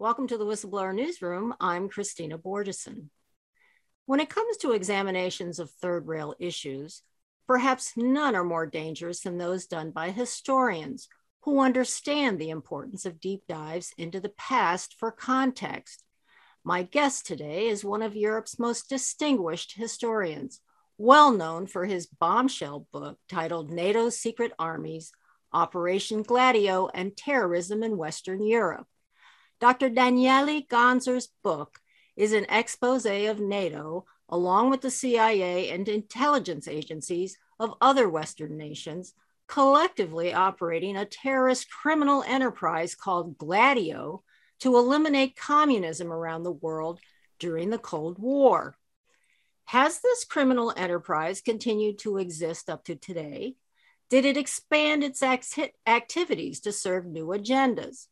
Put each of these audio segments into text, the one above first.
Welcome to the Whistleblower Newsroom. I'm Kristina Borjesson. When it comes to examinations of third rail issues, perhaps none are more dangerous than those done by historians who understand the importance of deep dives into the past for context. My guest today is one of Europe's most distinguished historians, well known for his bombshell book titled NATO's Secret Armies Operation Gladio and Terrorism in Western Europe. Dr. Daniele Ganser's book is an expose of NATO, along with the CIA and intelligence agencies of other Western nations, collectively operating a terrorist criminal enterprise called Gladio to eliminate communism around the world during the Cold War. Has this criminal enterprise continued to exist up to today? Did it expand its act- activities to serve new agendas?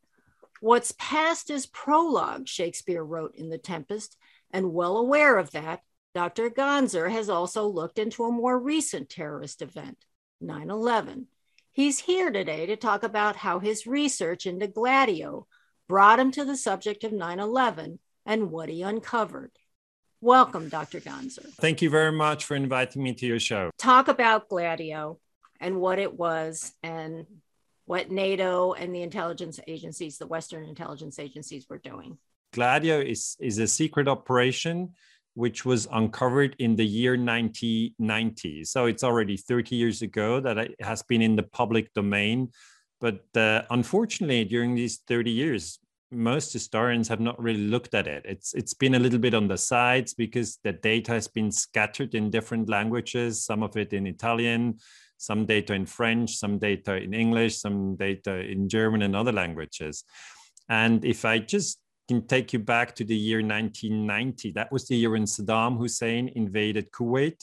What's past is prologue, Shakespeare wrote in The Tempest, and well aware of that, Dr. Ganser has also looked into a more recent terrorist event, 9 11. He's here today to talk about how his research into Gladio brought him to the subject of 9 11 and what he uncovered. Welcome, Dr. Ganser. Thank you very much for inviting me to your show. Talk about Gladio and what it was and what NATO and the intelligence agencies, the Western intelligence agencies, were doing. Gladio is, is a secret operation which was uncovered in the year 1990. So it's already 30 years ago that it has been in the public domain. But uh, unfortunately, during these 30 years, most historians have not really looked at it. It's it's been a little bit on the sides because the data has been scattered in different languages, some of it in Italian, some data in French, some data in English, some data in German and other languages. And if I just can take you back to the year 1990, that was the year when Saddam Hussein invaded Kuwait.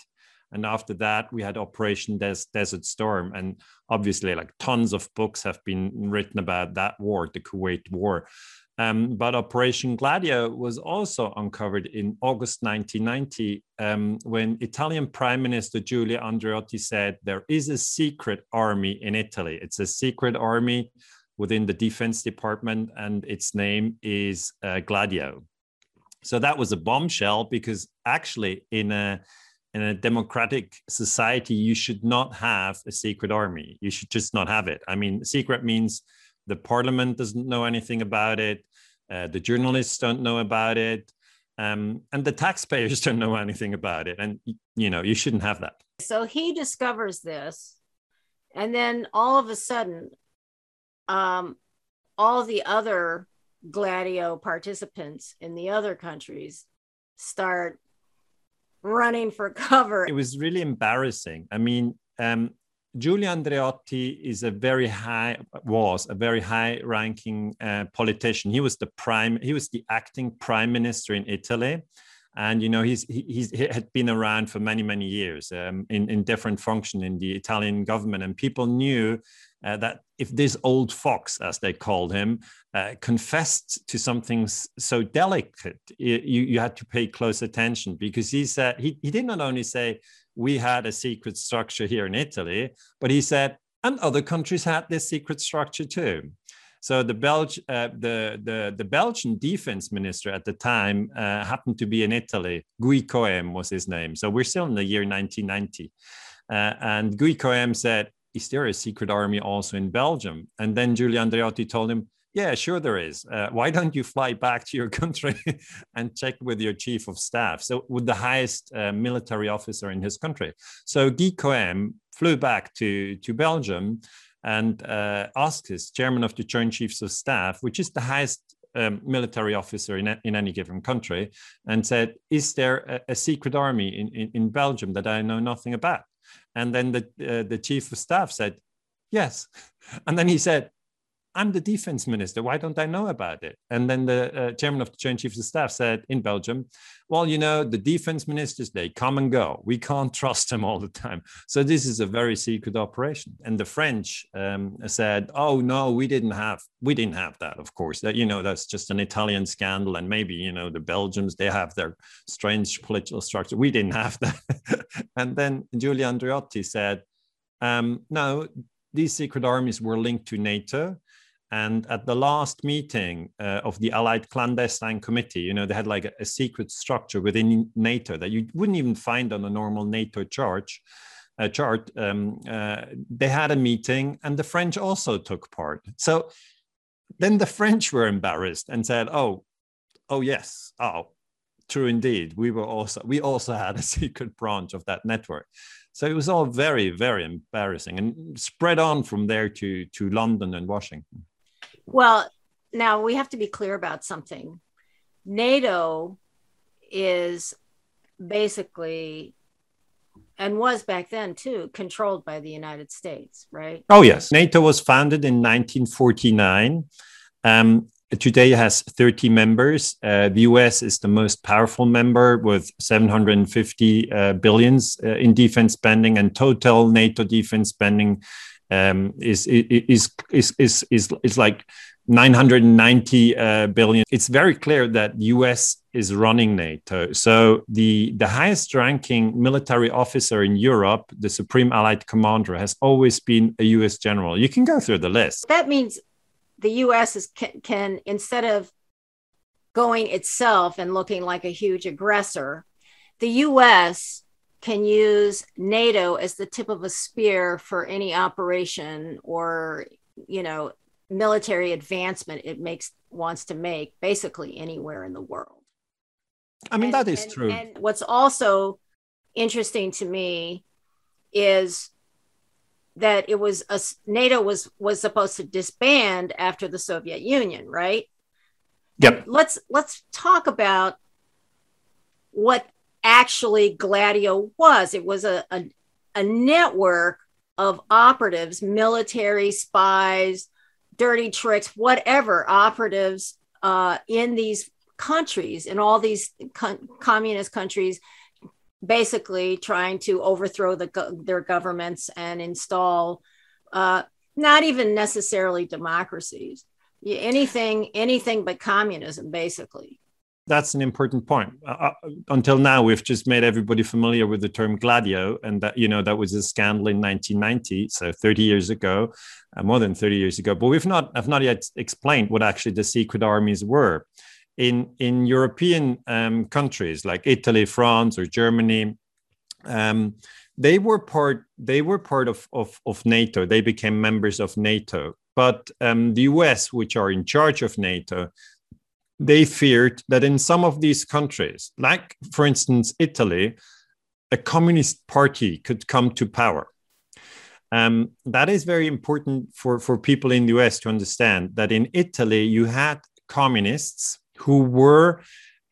And after that, we had Operation Des- Desert Storm. And obviously, like tons of books have been written about that war, the Kuwait War. Um, but Operation Gladio was also uncovered in August 1990 um, when Italian Prime Minister Giulio Andreotti said there is a secret army in Italy. It's a secret army within the Defense Department, and its name is uh, Gladio. So that was a bombshell because actually, in a in a democratic society, you should not have a secret army. You should just not have it. I mean, secret means the parliament doesn't know anything about it. Uh, the journalists don't know about it. Um, and the taxpayers don't know anything about it. And, you know, you shouldn't have that. So he discovers this. And then all of a sudden, um, all the other Gladio participants in the other countries start running for cover. It was really embarrassing. I mean, um, Giulio Andreotti is a very high was a very high ranking uh, politician. He was the prime. He was the acting prime minister in Italy, and you know he's he, he's, he had been around for many many years um, in in different function in the Italian government, and people knew. Uh, that if this old fox, as they called him, uh, confessed to something so delicate, you, you had to pay close attention because he said he, he did not only say we had a secret structure here in Italy, but he said, and other countries had this secret structure too. So the, Belg- uh, the, the, the Belgian defense minister at the time uh, happened to be in Italy. Guy Coëme was his name. So we're still in the year 1990. Uh, and Guy Coëme said, is there a secret army also in Belgium? And then Giulio Andreotti told him, yeah, sure there is. Uh, why don't you fly back to your country and check with your chief of staff? So with the highest uh, military officer in his country. So Guy Coëme flew back to, to Belgium and uh, asked his chairman of the Joint Chiefs of Staff, which is the highest um, military officer in, in any given country, and said, is there a, a secret army in, in, in, Belgium that I know nothing about? And then the, uh, the chief of staff said, yes. And then he said, I'm the defense minister. Why don't I know about it? And then the uh, chairman of the Joint Chiefs of Staff said in Belgium, well, you know, the defense ministers, they come and go. We can't trust them all the time. So this is a very secret operation. And the French um, said, oh, no, we didn't have, we didn't have that, of course. That, you know, that's just an Italian scandal. And maybe, you know, the Belgians, they have their strange political structure. We didn't have that. and then Giulio Andreotti said, um, no, these secret armies were linked to NATO And at the last meeting uh, of the Allied Clandestine Committee, you know, they had like a, a, secret structure within NATO that you wouldn't even find on a normal NATO chart. Uh, chart. Um, uh, they had a meeting, and the French also took part. So then the French were embarrassed and said, "Oh, oh yes, oh, true indeed. We were also we also had a secret branch of that network." So it was all very, very embarrassing, and spread on from there to to London and Washington. Well, now we have to be clear about something. NATO is basically and was back then too controlled by the United States, right? Oh yes, NATO was founded in 1949. Um, today has 30 members. Uh, the US is the most powerful member with 750 uh, billions uh, in defense spending, and total NATO defense spending um, is, is, is, is, is, is like 990 uh, billion. It's very clear that US is running NATO. So the, the highest ranking military officer in Europe, the Supreme Allied Commander, has always been a US general. You can go through the list. That means the US is, can, can instead of going itself and looking like a huge aggressor, the US can use NATO as the tip of a spear for any operation or, you know, military advancement it makes wants to make basically anywhere in the world. I mean, and, that is and, true. And what's also interesting to me is that it was a NATO was was supposed to disband after the Soviet Union, right? Yep. Let's let's talk about what actually Gladio was. It was a, a, a network of operatives, military spies, dirty tricks, whatever operatives uh, in these countries, in all these con- communist countries, basically trying to overthrow the go- their governments and install uh, not even necessarily democracies, anything anything but communism, basically that's an important point. Uh, uh, until now, we've just made everybody familiar with the term gladio, and that you know that was a scandal in 1990, so 30 years ago, uh, more than 30 years ago. But we've not have not yet explained what actually the secret armies were. In in European um, countries like Italy, France, or Germany, um, they were part they were part of, of, of NATO. They became members of NATO. But um, the US, which are in charge of NATO, they feared that in some of these countries, like for instance, Italy, a communist party could come to power. Um, that is very important for, for people in the US to understand that in Italy, you had communists who were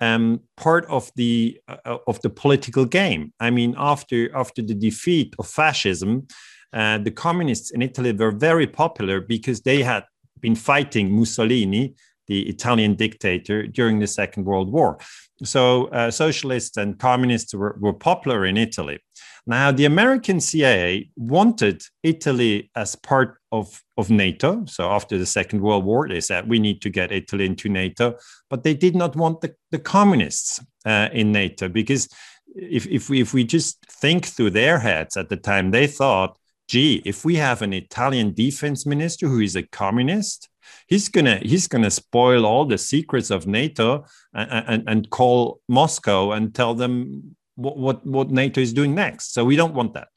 um, part of the uh, of the political game. I mean, after after the defeat of fascism, uh, the communists in Italy were very popular because they had been fighting Mussolini the Italian dictator during the Second World War. So uh, socialists and communists were, were popular in Italy. Now, the American CIA wanted Italy as part of, of NATO. So after the Second World War, they said we need to get Italy into NATO, but they did not want the, the communists uh, in NATO because if, if, we, if we just think through their heads at the time, they thought, gee, if we have an Italian defense minister who is a communist, he's gonna he's gonna spoil all the secrets of NATO and, and, and call Moscow and tell them what, what, what NATO is doing next. So we don't want that.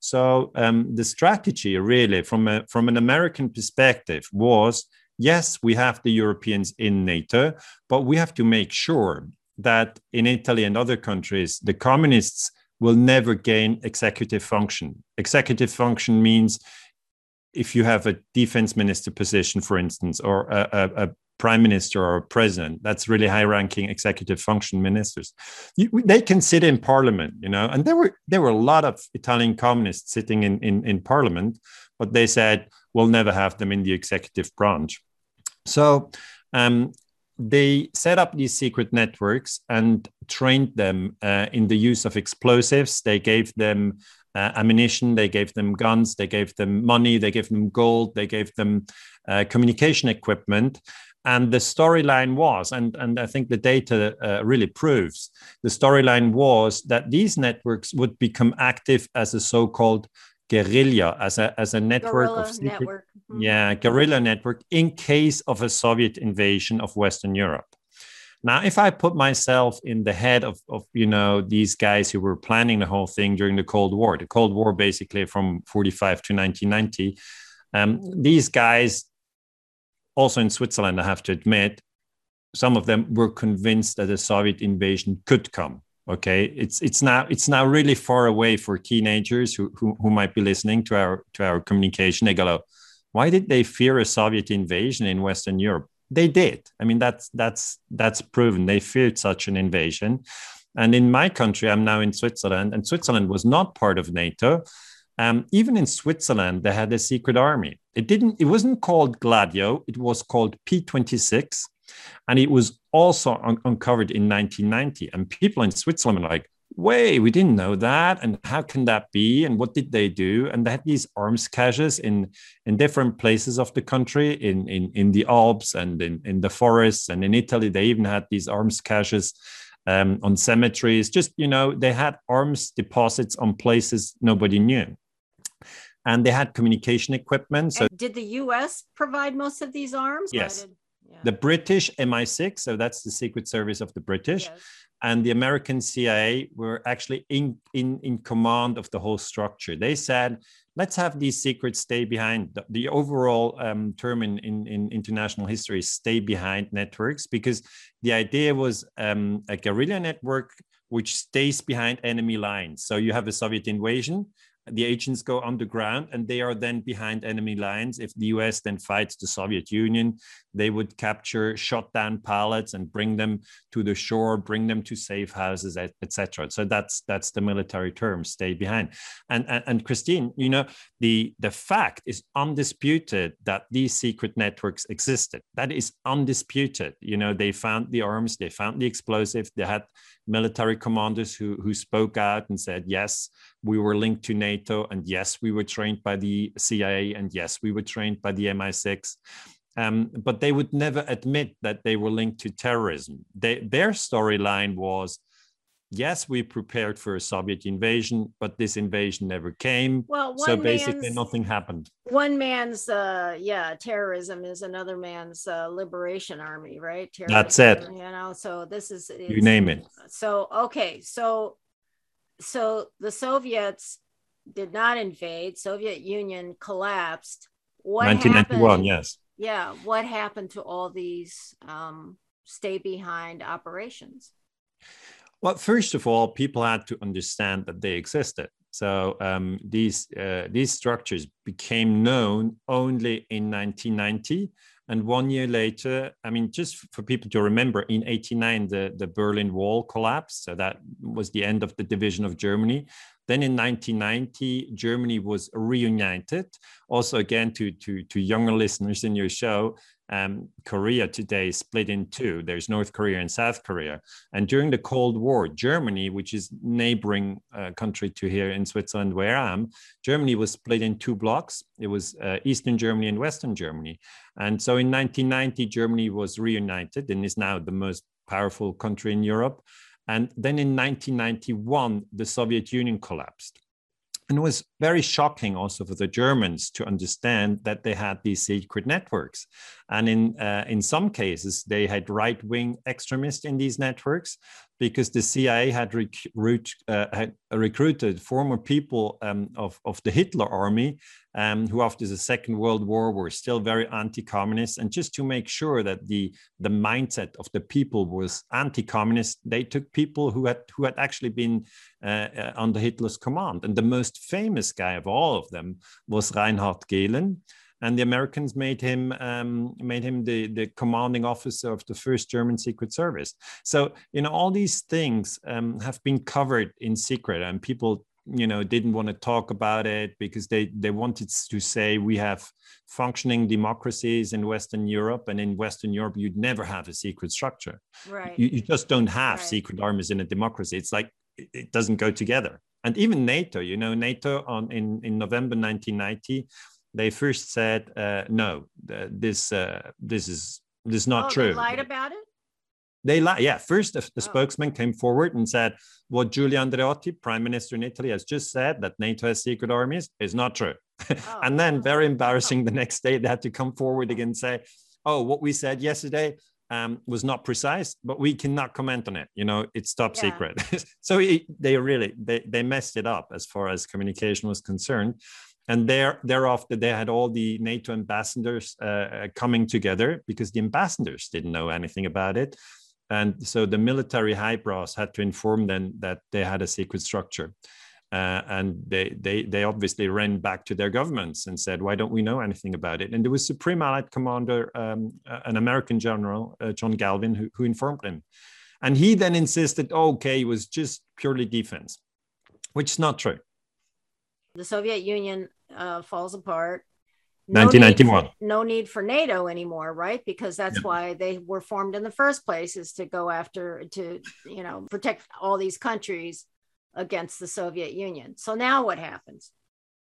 So um, the strategy really from a, from an American perspective was yes, we have the Europeans in NATO, but we have to make sure that in Italy and other countries, the communists will never gain executive function. Executive function means if you have a defense minister position, for instance, or a, a, a prime minister or a president, that's really high ranking executive function ministers. You, they can sit in parliament, you know, and there were there were a lot of Italian communists sitting in, in, in parliament, but they said we'll never have them in the executive branch. So um, they set up these secret networks and trained them uh, in the use of explosives. They gave them uh, ammunition, they gave them guns, they gave them money, they gave them gold, they gave them uh, communication equipment. And the storyline was, and, and I think the data uh, really proves, the storyline was that these networks would become active as a so called guerrilla as a as a network Guerrilla of secret, network. Mhm. yeah guerrilla network in case of a Soviet invasion of Western Europe. Now, if I put myself in the head of, of you know these guys who were planning the whole thing during the Cold War, the Cold War basically from 45 to 1990, um, these guys, also in Switzerland, I have to admit, some of them were convinced that a Soviet invasion could come. Okay, it's it's now it's now really far away for teenagers who who, who might be listening to our to our communication. They go, why did they fear a Soviet invasion in Western Europe? They did. I mean, that's that's that's proven. They feared such an invasion. And in my country, I'm now in Switzerland, and Switzerland was not part of NATO. Um, even in Switzerland, they had a secret army. It didn't. It wasn't called Gladio. It was called P26, and it was also un- uncovered in 1990. And people in Switzerland were like, "Wait, we didn't know that, and how can that be? And what did they do?" And they had these arms caches in in different places of the country, in in in the Alps and in in the forests, and in Italy, they even had these arms caches. Um, on cemeteries, just you know, they had arms deposits on places nobody knew and they had communication equipment. So And did the U.S. provide most of these arms? Yes. yeah. the British MI6, so that's the Secret Service of the British, Yes. And the American CIA were actually in, in, in command of the whole structure. They said, let's have these secrets stay behind. The, the overall um, term in, in, in international history is stay behind networks, because the idea was um, a guerrilla network which stays behind enemy lines. So you have a Soviet invasion, the agents go underground and they are then behind enemy lines. If the US then fights the Soviet Union, they would capture shot down pilots and bring them to the shore, bring them to safe houses, etc. So that's that's the military term, stay behind. And, and and Christine, you know, the the fact is undisputed that these secret networks existed. That is undisputed. You know, they found the arms, they found the explosive, they had military commanders who who spoke out and said, yes, we were linked to NATO, and yes, we were trained by the CIA, and yes, we were trained by the MI6. Um, but they would never admit that they were linked to terrorism. They, their storyline was, yes, we prepared for a Soviet invasion, but this invasion never came. Well, one So basically, nothing happened. one man's, uh, yeah, terrorism is another man's uh, liberation army, right? That's it. You know, so this is You name it. So okay, so so the Soviets did not invade. Soviet Union collapsed. What 1991, happened? yes. Yeah, what happened to all these um, stay behind operations? Well, first of all, people had to understand that they existed. So um, these uh, these structures became known only in 1990, and one year later, I mean, just for people to remember, in '89 the the Berlin Wall collapsed. So that was the end of the division of Germany. Then in 1990, Germany was reunited. Also, again, to to to younger listeners in your show, um, Korea today split in two. There's North Korea and South Korea. And during the Cold War, Germany, which is neighboring uh, country to here in Switzerland where I am, Germany was split in two blocks. It was uh, Eastern Germany and Western Germany. And so in 1990, Germany was reunited and is now the most powerful country in Europe. And then in 1991, the Soviet Union collapsed. And it was very shocking also for the Germans to understand that they had these secret networks. And in, uh, in some cases, they had right wing extremists in these networks because the CIA had, recruit, uh, had recruited former people um, of, of the Hitler army um, who, after the Second World War, were still very anti communist. And just to make sure that the, the mindset of the people was anti communist, they took people who had, who had actually been uh, uh, under Hitler's command. And the most famous guy of all of them was Reinhard Gehlen and the Americans made him um, made him the, the commanding officer of the first German Secret Service. So you know all these things um, have been covered in secret, and people you know didn't want to talk about it because they they wanted to say we have functioning democracies in Western Europe, and in Western Europe you'd never have a secret structure. Right. You, you just don't have Right. secret armies in a democracy. It's like it, it doesn't go together. And even NATO, you know, NATO on in in November 1990 they first said uh, no th- this uh, this is this is not oh, true They lied about it. They lied. yeah. First, the, the oh. spokesman came forward and said what Giulio Andreotti, Prime Minister in Italy, has just said that NATO has secret armies is not true. Oh. and then, very embarrassing, the next day they had to come forward again and say, "Oh, what we said yesterday um, was not precise, but we cannot comment on it. You know, it's top yeah. secret." so it, they really they they messed it up as far as communication was concerned and there thereafter they had all the nato ambassadors uh, uh, coming together because the ambassadors didn't know anything about it. And so the military high brass had to inform them that they had a secret structure. Uh, and they, they they obviously ran back to their governments and said why don't we know anything about it? And there was supreme allied commander um, an american general uh, john galvin who, who informed him and he then insisted okay it was just purely defense which is not true. The soviet union uh, falls apart. No 1991. Need for, no need for NATO anymore, right? Because that's yeah. why they were formed in the first place, is to go after to you know protect all these countries against the Soviet Union. So now what happens?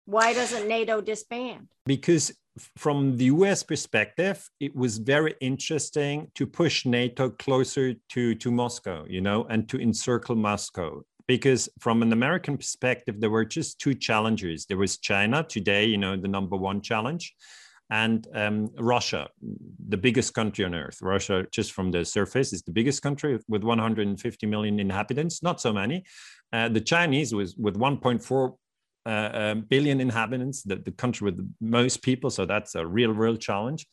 Why doesn't NATO disband? Because from the US perspective, it was very interesting to push NATO closer to, to Moscow, you know, and to encircle Moscow because from an American perspective, there were just two challengers. There was China today, you know, the number one challenge, and um, Russia, the biggest country on earth. Russia, just from the surface, is the biggest country with 150 million inhabitants. Not so many. Uh, the Chinese was with 1.4 uh, um, billion inhabitants, the, the country with the most people. So that's a real, real challenge.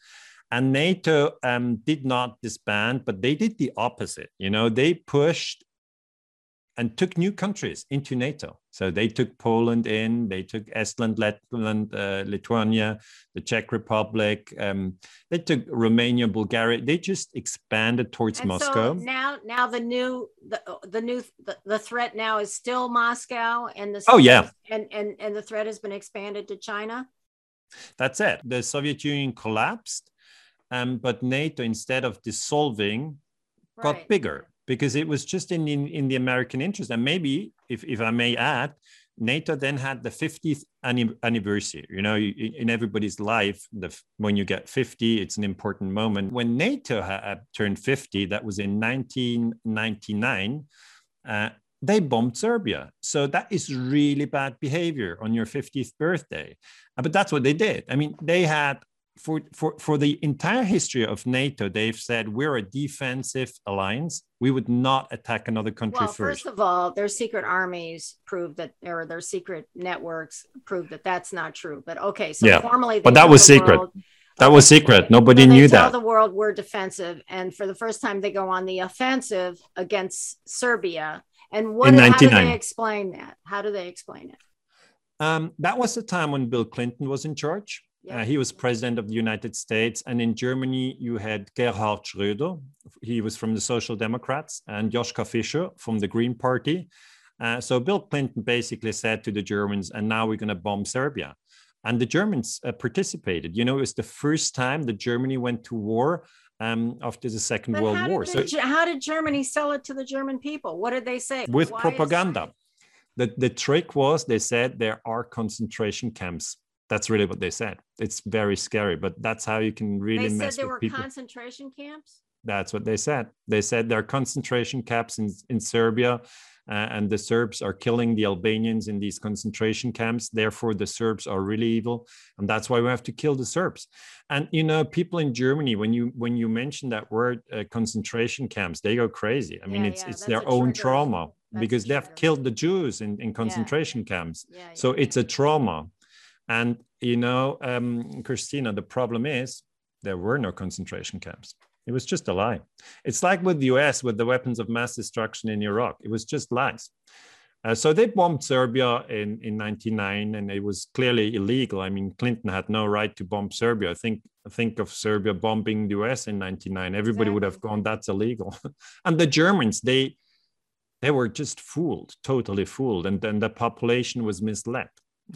And NATO um, did not disband, but they did the opposite. You know, they pushed and took new countries into NATO. So they took Poland in, they took Estland, Letland, uh, Lithuania, the Czech Republic. Um, they took Romania, Bulgaria. They just expanded towards and Moscow. So now, now the new, the, the new, the, the threat now is still Moscow, and the oh yeah, and and and the threat has been expanded to China. That's it. The Soviet Union collapsed, um, but NATO, instead of dissolving, right. got bigger because it was just in, in, in the American interest. And maybe, if, if I may add, NATO then had the 50th anniversary. You know, in everybody's life, the, when you get 50, it's an important moment. When NATO had turned 50, that was in 1999. Uh, they bombed Serbia. So that is really bad behavior on your 50th birthday. Uh, but that's what they did. I mean, they had for, for, for the entire history of NATO, they've said we're a defensive alliance. We would not attack another country well, first. First of all, their secret armies prove that, or their secret networks prove that that's not true. But okay, so yeah. formally, but that was secret. World, that okay, was secret. Nobody knew tell that. The world we're defensive, and for the first time, they go on the offensive against Serbia. And what? how do they explain that? How do they explain it? Um, that was the time when Bill Clinton was in charge. Uh, he was president of the United States. And in Germany, you had Gerhard Schröder. He was from the Social Democrats, and Joschka Fischer from the Green Party. Uh, so Bill Clinton basically said to the Germans, and now we're going to bomb Serbia. And the Germans uh, participated. You know, it was the first time that Germany went to war um, after the Second but World War. so, how did Germany sell it to the German people? What did they say? With Why propaganda. The, the trick was they said there are concentration camps that's really what they said. It's very scary, but that's how you can really they mess said there with were people. concentration camps. That's what they said. They said there are concentration camps in in Serbia, uh, and the Serbs are killing the Albanians in these concentration camps. Therefore, the Serbs are really evil, and that's why we have to kill the Serbs. And you know, people in Germany, when you when you mention that word uh, concentration camps, they go crazy. I mean, yeah, it's yeah, it's their own trigger. trauma that's because they have killed the Jews in in concentration yeah. camps. so it's a trauma and, you know, um, Kristina, the problem is there were no concentration camps. It was just a lie. It's like with the US with the weapons of mass destruction in Iraq, it was just lies. Uh, so they bombed Serbia in, in 99 and it was clearly illegal. I mean, Clinton had no right to bomb Serbia. I think think of Serbia bombing the US in 99. Everybody exactly. would have gone, that's illegal. and the Germans, they they were just fooled, totally fooled. And then the population was misled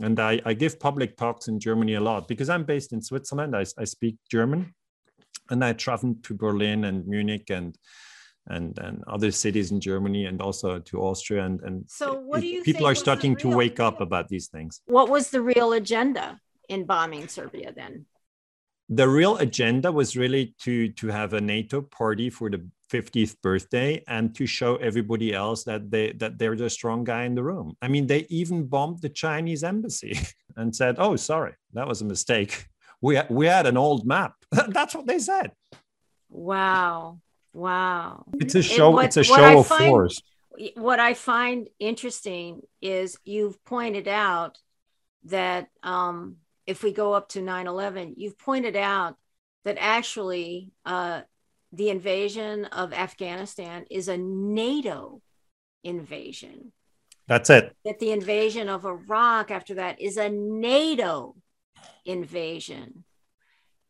and I, I give public talks in Germany a lot because I'm based in Switzerland. I, I speak German, and I travel to Berlin and Munich and and and other cities in Germany and also to Austria. And and so, what do you? People are starting to wake up about these things. What was the real agenda in bombing Serbia then? The real agenda was really to to have a NATO party for the 50th birthday and to show everybody else that they that they're the strong guy in the room. I mean, they even bombed the Chinese embassy and said, "Oh, sorry, that was a mistake. We we had an old map." That's what they said. Wow. Wow. It's a show what, it's a show of find, force. What I find interesting is you've pointed out that um, if we go up to 9/11, you've pointed out that actually uh, the invasion of Afghanistan is a NATO invasion. That's it. That the invasion of Iraq after that is a NATO invasion.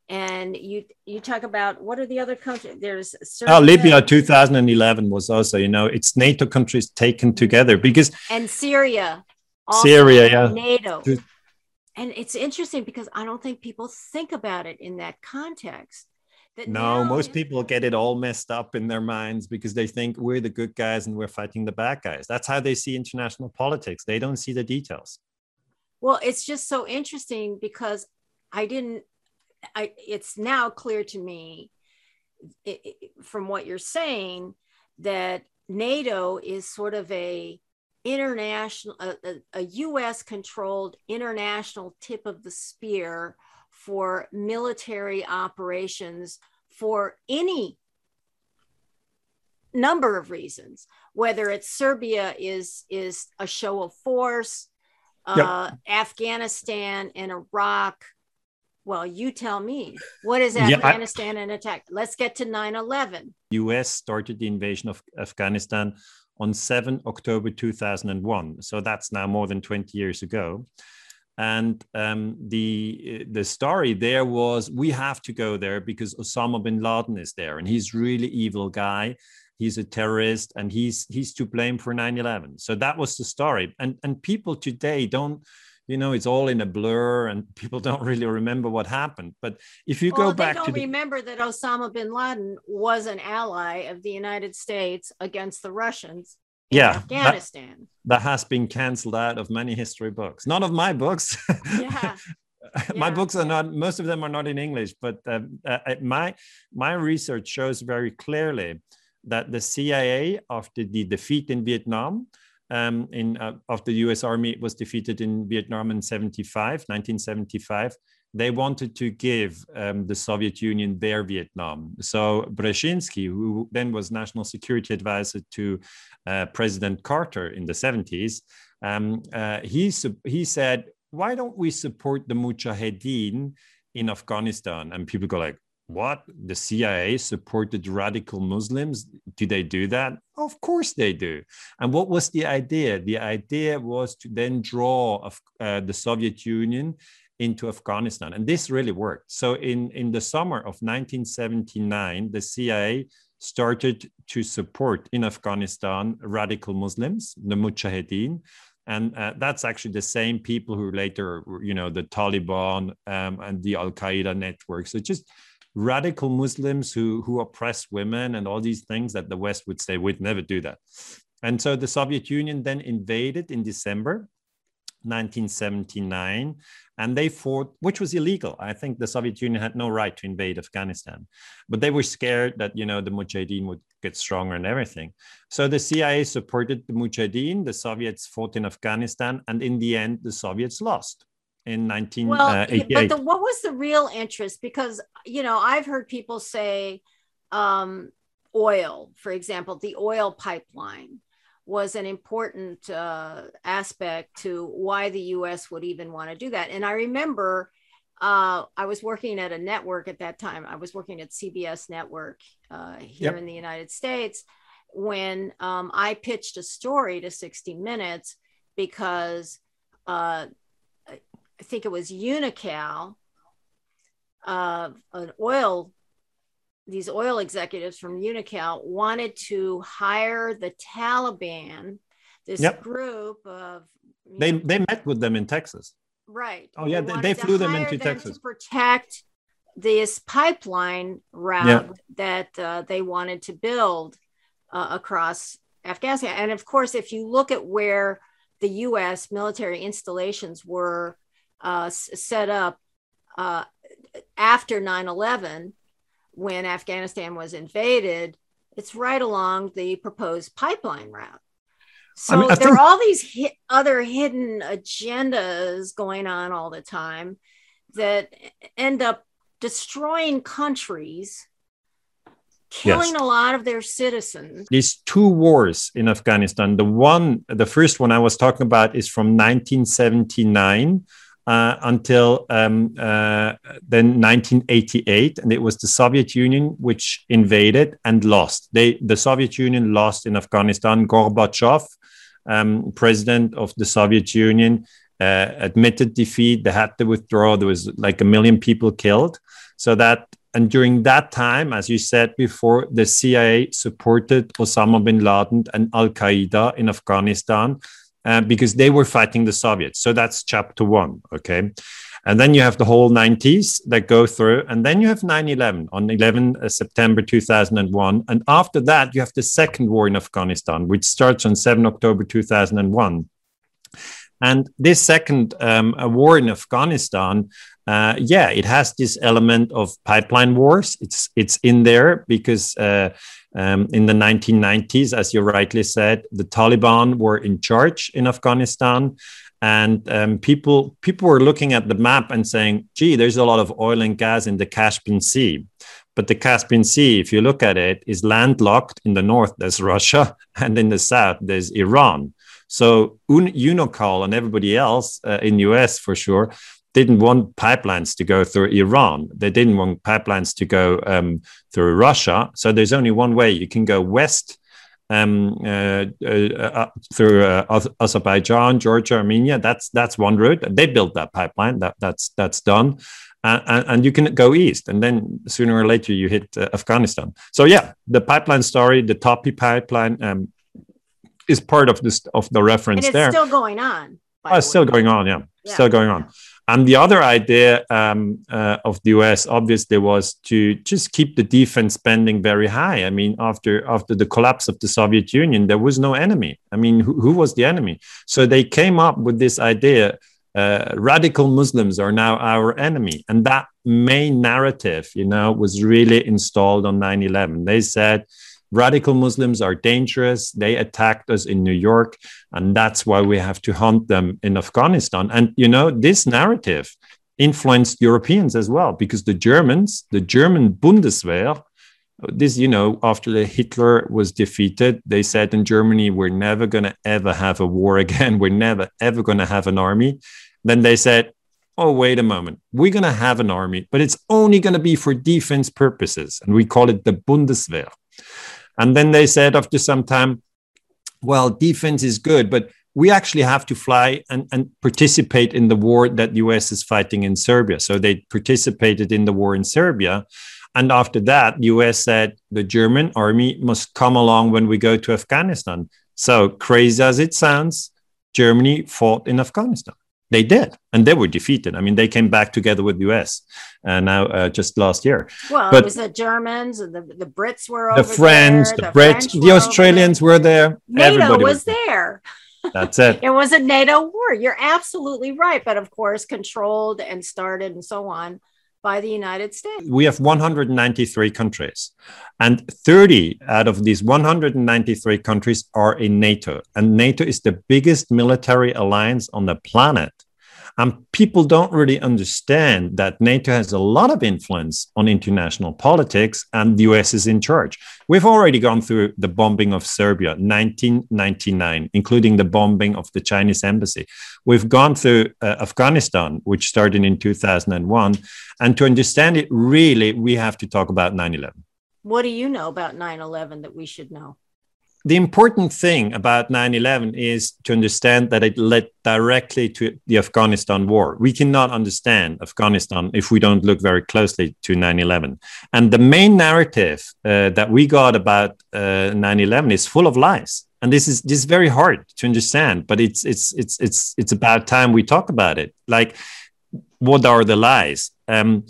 And you you talk about what are the other countries? There's Serbia. Oh, Libya 2011 was also, you know, it's NATO countries taken together because and Syria. Syria, yeah. NATO. And it's interesting because I don't think people think about it in that context no, most people get it all messed up in their minds because they think we're the good guys and we're fighting the bad guys. That's how they see international politics. They don't see the details. Well, it's just so interesting because I didn't, I, it's now clear to me it, it, from what you're saying that NATO is sort of a international, a, a, a US controlled international tip of the spear for military operations for any number of reasons whether it's serbia is is a show of force uh, afghanistan and iraq. Well you tell me what is afghanistan yeah, I, and attack? Let's get to 9-11 us started the invasion of afghanistan on 7 october 2001 so that's now more than 20 years ago. And um, the the story there was we have to go there because Osama bin Laden is there and he's really evil guy. He's a terrorist and he's he's to blame for 9-11 so that was the story. And and people today don't you know it's all in a blur and people don't really remember what happened. But if you well, go back they don't to the... remember that osama bin laden was an ally of the united states against the russians yeah afghanistan. that, that, has been canceled out of many history books. None of my books. Yeah. My yeah. books are not most of them are not in english but uh, uh, my my research shows very clearly that the cia after the defeat in vietnam um, in uh, after the us army was defeated in vietnam in 75 1975 they wanted to give um, the Soviet Union their Vietnam. So Brzezinski, who then was national security advisor to uh, President Carter in the 70s, um, uh, he, he said, why don't we support the Mujahideen in Afghanistan? And people go like, what? The CIA supported radical Muslims? Do they do that? Of course they do. And what was the idea? The idea was to then draw uh, the Soviet Union into Afghanistan. And this really worked. So in, in the summer of 1979, the CIA started to support in Afghanistan radical Muslims, the Mujahideen. And uh, that's actually the same people who later, you know, the Taliban um, and the Al Qaeda network. So just radical Muslims who, who oppress women and all these things that the West would say, we'd never do that. And so the Soviet Union then invaded in December 1979 and they fought which was illegal. I think the soviet union had no right to invade afghanistan but they were scared that you know the mujahideen would get stronger and everything. So the cia supported the mujahideen the soviets fought in afghanistan and in the end the soviets lost in 1988 well, but the, what was the real interest because you know i've heard people say um, oil for example the oil pipeline was an important uh, aspect to why the US would even want to do that. And I remember uh, I was working at a network at that time. I was working at CBS Network uh, here yep. in the United States when um, I pitched a story to 60 Minutes because uh, I think it was Unocal, uh, an oil these oil executives from Unocal wanted to hire the Taliban, this yep. group of. They know, they met with them in Texas. Right. Oh yeah, they, they flew them into them Texas to protect this pipeline route yep. that uh, they wanted to build uh, across Afghanistan. And of course, if you look at where the U.S. military installations were uh, set up, uh, after 9 11, when Afghanistan was invaded, it's right along the proposed pipeline route. So I mean, I there think- are all these hi- other hidden agendas going on all the time that end up destroying countries killing yes. a lot of their citizens. These two wars in Afghanistan, the one, the first one I was talking about is from 1979 uh, until um, uh, then 1988, and it was the Soviet Union which invaded and lost. They, the Soviet Union lost in Afghanistan. Gorbachev, um, president of the Soviet Union, uh, admitted defeat. They had to withdraw. There was like a million people killed. So that and during that time, as you said before, the CIA supported Osama bin Laden and Al Qaeda in Afghanistan uh, because they were fighting the Soviets. So that's chapter one. Okay. And then you have the whole 90s that go through. And then you have 9 11 on 11 uh, September 2001. And after that, you have the second war in Afghanistan, which starts on 7 October 2001. And this second um, war in Afghanistan uh, yeah, it has this element of pipeline wars. It's it's in there because uh, um, in the 1990s, as you rightly said, the Taliban were in charge in Afghanistan, and um, people people were looking at the map and saying, "Gee, there's a lot of oil and gas in the Caspian Sea." But the Caspian Sea, if you look at it, is landlocked. In the north, there's Russia, and in the south, there's Iran. So Unocal and everybody else uh, in US for sure didn't want pipelines to go through Iran. They didn't want pipelines to go um, through Russia. So there's only one way. You can go west um, uh, uh, uh through uh, Azerbaijan, Georgia, Armenia. That's that's one route. They built that pipeline. That that's that's done. And, and, you can go east, and then sooner or later you hit uh, Afghanistan. So yeah, the pipeline story, the TAPI pipeline, um, is part of this of the reference and it's there. Still going on. Oh, it's still going on. Yeah, yeah. still going on. And the other idea um, uh, of the US obviously was to just keep the defense spending very high. I mean, after after the collapse of the Soviet Union, there was no enemy. I mean, who, who was the enemy? So they came up with this idea: uh, radical Muslims are now our enemy, and that main narrative, you know, was really installed on 9/11. They said radical Muslims are dangerous. They attacked us in New York, and that's why we have to hunt them in Afghanistan. And, you know, this narrative influenced Europeans as well, because the Germans, the German Bundeswehr, this, you know, after Hitler was defeated, they said in Germany, we're never going to ever have a war again. We're never, ever going to have an army. Then they said, oh, wait a moment, we're going to have an army, but it's only going to be for defense purposes. And we call it the Bundeswehr. And then they said after some time, well, defense is good, but we actually have to fly and, and participate in the war that the US is fighting in Serbia. So they participated in the war in Serbia. And after that, the US said the German army must come along when we go to Afghanistan. So crazy as it sounds, Germany fought in Afghanistan they did and they were defeated. I mean they came back together with the us uh, now uh, just last year. Well but it was the germans and the, the brits were the french there, the, the brits the australians were there. nato Everybody was, was there. That's it. It was a nato war. You're absolutely right but of course controlled and started and so on by the United States. We have 193 countries, and 30 out of these 193 countries are in NATO. And NATO is the biggest military alliance on the planet. And people don't really understand that NATO has a lot of influence on international politics and the US is in charge. We've already gone through the bombing of Serbia, 1999, including the bombing of the Chinese embassy. We've gone through uh, Afghanistan, which started in 2001. And to understand it, really, we have to talk about 9 11. What do you know about 9 11 that we should know? The important thing about 9-11 is to understand that it led directly to the afghanistan war. We cannot understand afghanistan if we don't look very closely to 9-11 and the main narrative uh, that we got about uh, 9-11 is full of lies. And this is this is very hard to understand but it's it's it's it's it's about time we talk about it. Like what are the lies? Um,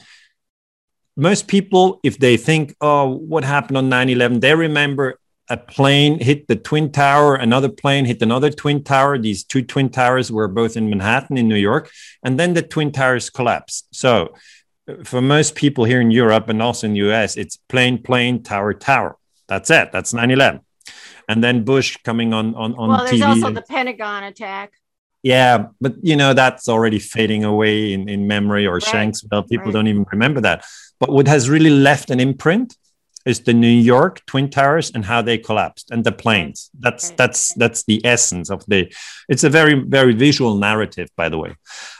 most people if they think oh what happened on 9-11 they remember a plane hit the twin tower another plane hit another twin tower these two twin towers were both in manhattan in new york and then the twin towers collapsed so for most people here in Europe and also in the US, it's plane, plane, tower, tower. That's it. That's 9 11. And then Bush coming on on, on well, there's TV. also the Pentagon attack. Yeah, but you know that's already fading away in, in memory or Right. Shanksville. People Right. don't even remember that. But what has really left an imprint is the New York Twin Towers and how they collapsed and the planes. That's that's that's the essence of the. It's a very very visual narrative, by the way,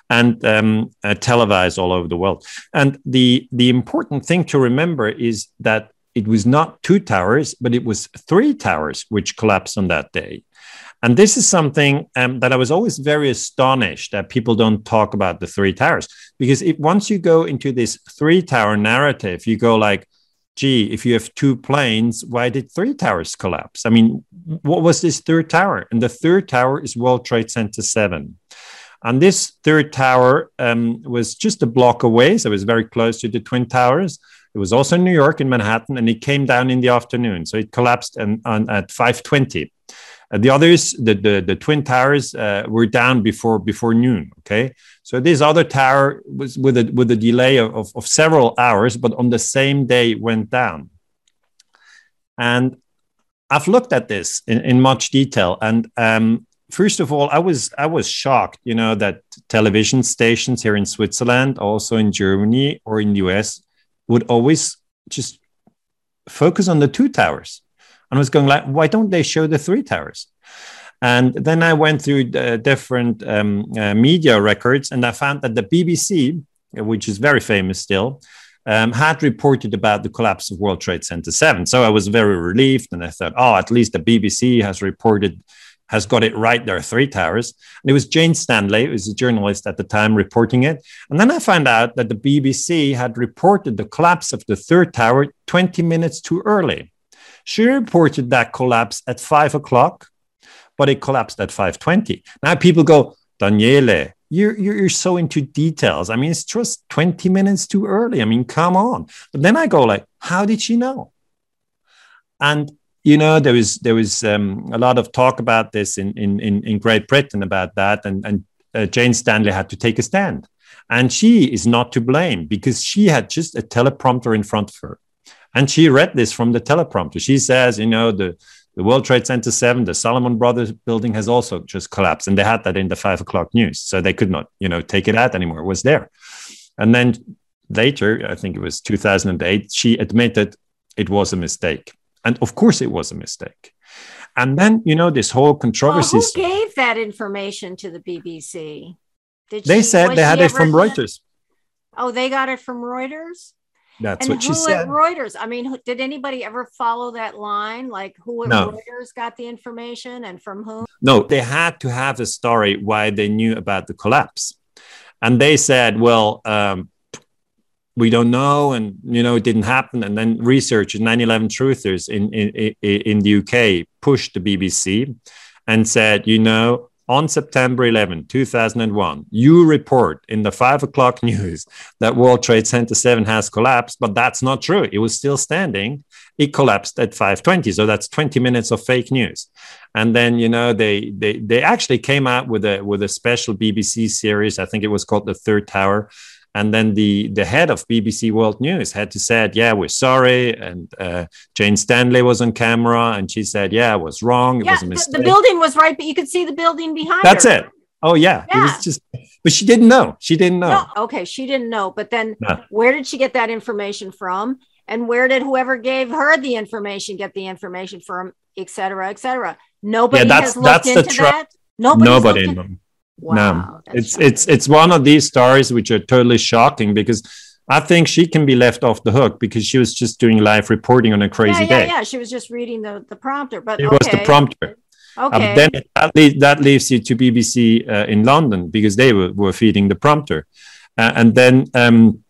and um, uh, televised all over the world. And the the important thing to remember is that it was not two towers, but it was three towers which collapsed on that day. And this is something um, that I was always very astonished that people don't talk about the three towers because it, once you go into this three tower narrative, you go like, gee, if you have two planes, why did three towers collapse? I mean, what was this third tower? And the third tower is World Trade Center 7. And this third tower um, was just a block away. So it was very close to the Twin Towers. It was also in New York, in Manhattan, and it came down in the afternoon. So it collapsed and, on, at 520. Uh, the others, the, the, the Twin Towers, uh, were down before, before noon. Okay. So this other tower was with a, with a delay of, of, of several hours, but on the same day went down. And I've looked at this in, in much detail. And um, first of all, I was I was shocked, you know, that television stations here in Switzerland, also in Germany or in the US, would always just focus on the two towers. And I was going like, why don't they show the three towers? And then I went through the different um, uh, media records, and I found that the BBC, which is very famous still, um, had reported about the collapse of World Trade Center 7. So I was very relieved, and I thought, oh, at least the BBC has reported, has got it right. There are three towers. And it was Jane Stanley, who was a journalist at the time, reporting it. And then I found out that the BBC had reported the collapse of the third tower 20 minutes too early. She reported that collapse at five o'clock, but it collapsed at 5:20. Now people go, Daniele, you're, you're you're so into details. I mean, it's just 20 minutes too early. I mean, come on. But then I go like, how did she know? And you know, there was there was um, a lot of talk about this in in in, Great Britain about that, and and uh, Jane Stanley had to take a stand, and she is not to blame because she had just a teleprompter in front of her, and she read this from the teleprompter. She says, you know, the the World Trade Center 7, the Salomon Brothers building has also just collapsed. And they had that in the five o'clock news. So they could not, you know, take it out anymore. It was there. And then later, I think it was 2008, she admitted it was a mistake. And of course it was a mistake. And then, you know, this whole Well, controversy. who gave that information to the BBC? Did they she- said they had it from Reuters. Oh, they got it from Reuters. That's and what she who said. at Reuters? I mean, did anybody ever follow that line? Like who at No. Reuters got the information and from whom? No, they had to have a story why they knew about the collapse. And they said, well, um, we don't know. And, you know, it didn't happen. And then researchers, 9 11 truthers in, in, in in the UK pushed the BBC and said, you know, on September 11, 2001, you report in the five o'clock news that World Trade Center 7 has collapsed, but that's not true. It was still standing. It collapsed at 520. So that's 20 minutes of fake news and then you know they they they actually came out with a with a special BBC series. I think it was called The Third Tower. And then the the head of BBC World News had to said, "Yeah, we're sorry." And uh, Jane Stanley was on camera, and she said, "Yeah, I was wrong. It Yeah, was a the, mistake." the building was right, but you could see the building behind. That's her. it. Oh yeah, it Yeah. was just. But she didn't know. She didn't know. No, okay, she didn't know. But then, No. where did she get that information from? And where did whoever gave her the information get the information from, et cetera, et cetera? Nobody that's- has looked into that. Nobody's Nobody. Looked in- knew. Wow, no, it's shocking. it's it's one of these stories which are totally shocking because I think she can be left off the hook because she was just doing live reporting on a crazy yeah, yeah, day. yeah. She was just reading the, the prompter, but It okay. was the prompter. Okay. then that, le- that leaves you to BBC uh, in London because they were, were feeding the prompter. Uh, and then um,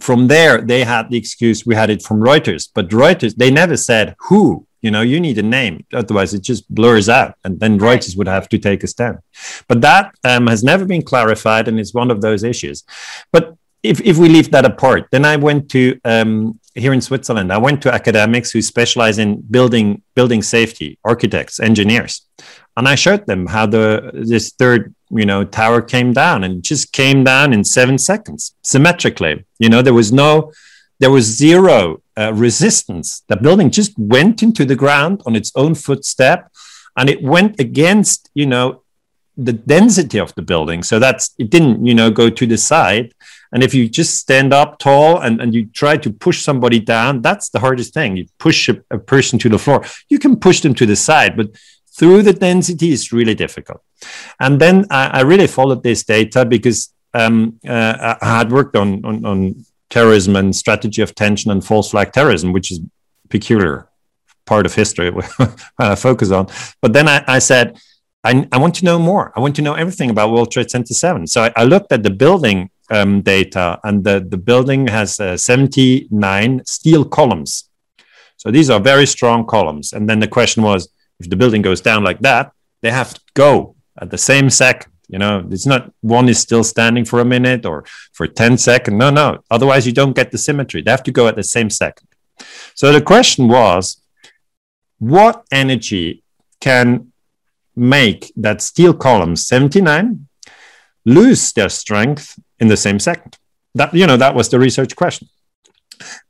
from there, they had the excuse we had it from Reuters, but Reuters, they never said who. You know, you need a name, otherwise it just blurs out, and then. Reuters would have to take a stand. But that um, has never been clarified, and it's one of those issues. But if, if we leave that apart, then I went to um, here in Switzerland. I went to academics who specialize in building building safety, architects, engineers, and I showed them how the this third you know tower came down and just came down in seven seconds symmetrically. You know there was no there was zero uh, resistance. The building just went into the ground on its own footstep, and it went against you know the density of the building. So that's it didn't you know go to the side. And if you just stand up tall and, and you try to push somebody down, that's the hardest thing. You push a, a person to the floor. You can push them to the side, but through the density is really difficult. And then I, I really followed this data because um, uh, I had worked on, on, on terrorism and strategy of tension and false flag terrorism, which is peculiar part of history I focus on. But then I, I said, I, I, want to know more. I want to know everything about World Trade Center 7. So I, I looked at the building um, data, and the, the building has uh, 79 steel columns. So these are very strong columns. And then the question was, if the building goes down like that, they have to go at the same second. You know, it's not one is still standing for a minute or for 10 seconds. No, no. Otherwise, you don't get the symmetry. They have to go at the same second. So the question was what energy can make that steel column 79 lose their strength in the same second? That, you know, that was the research question.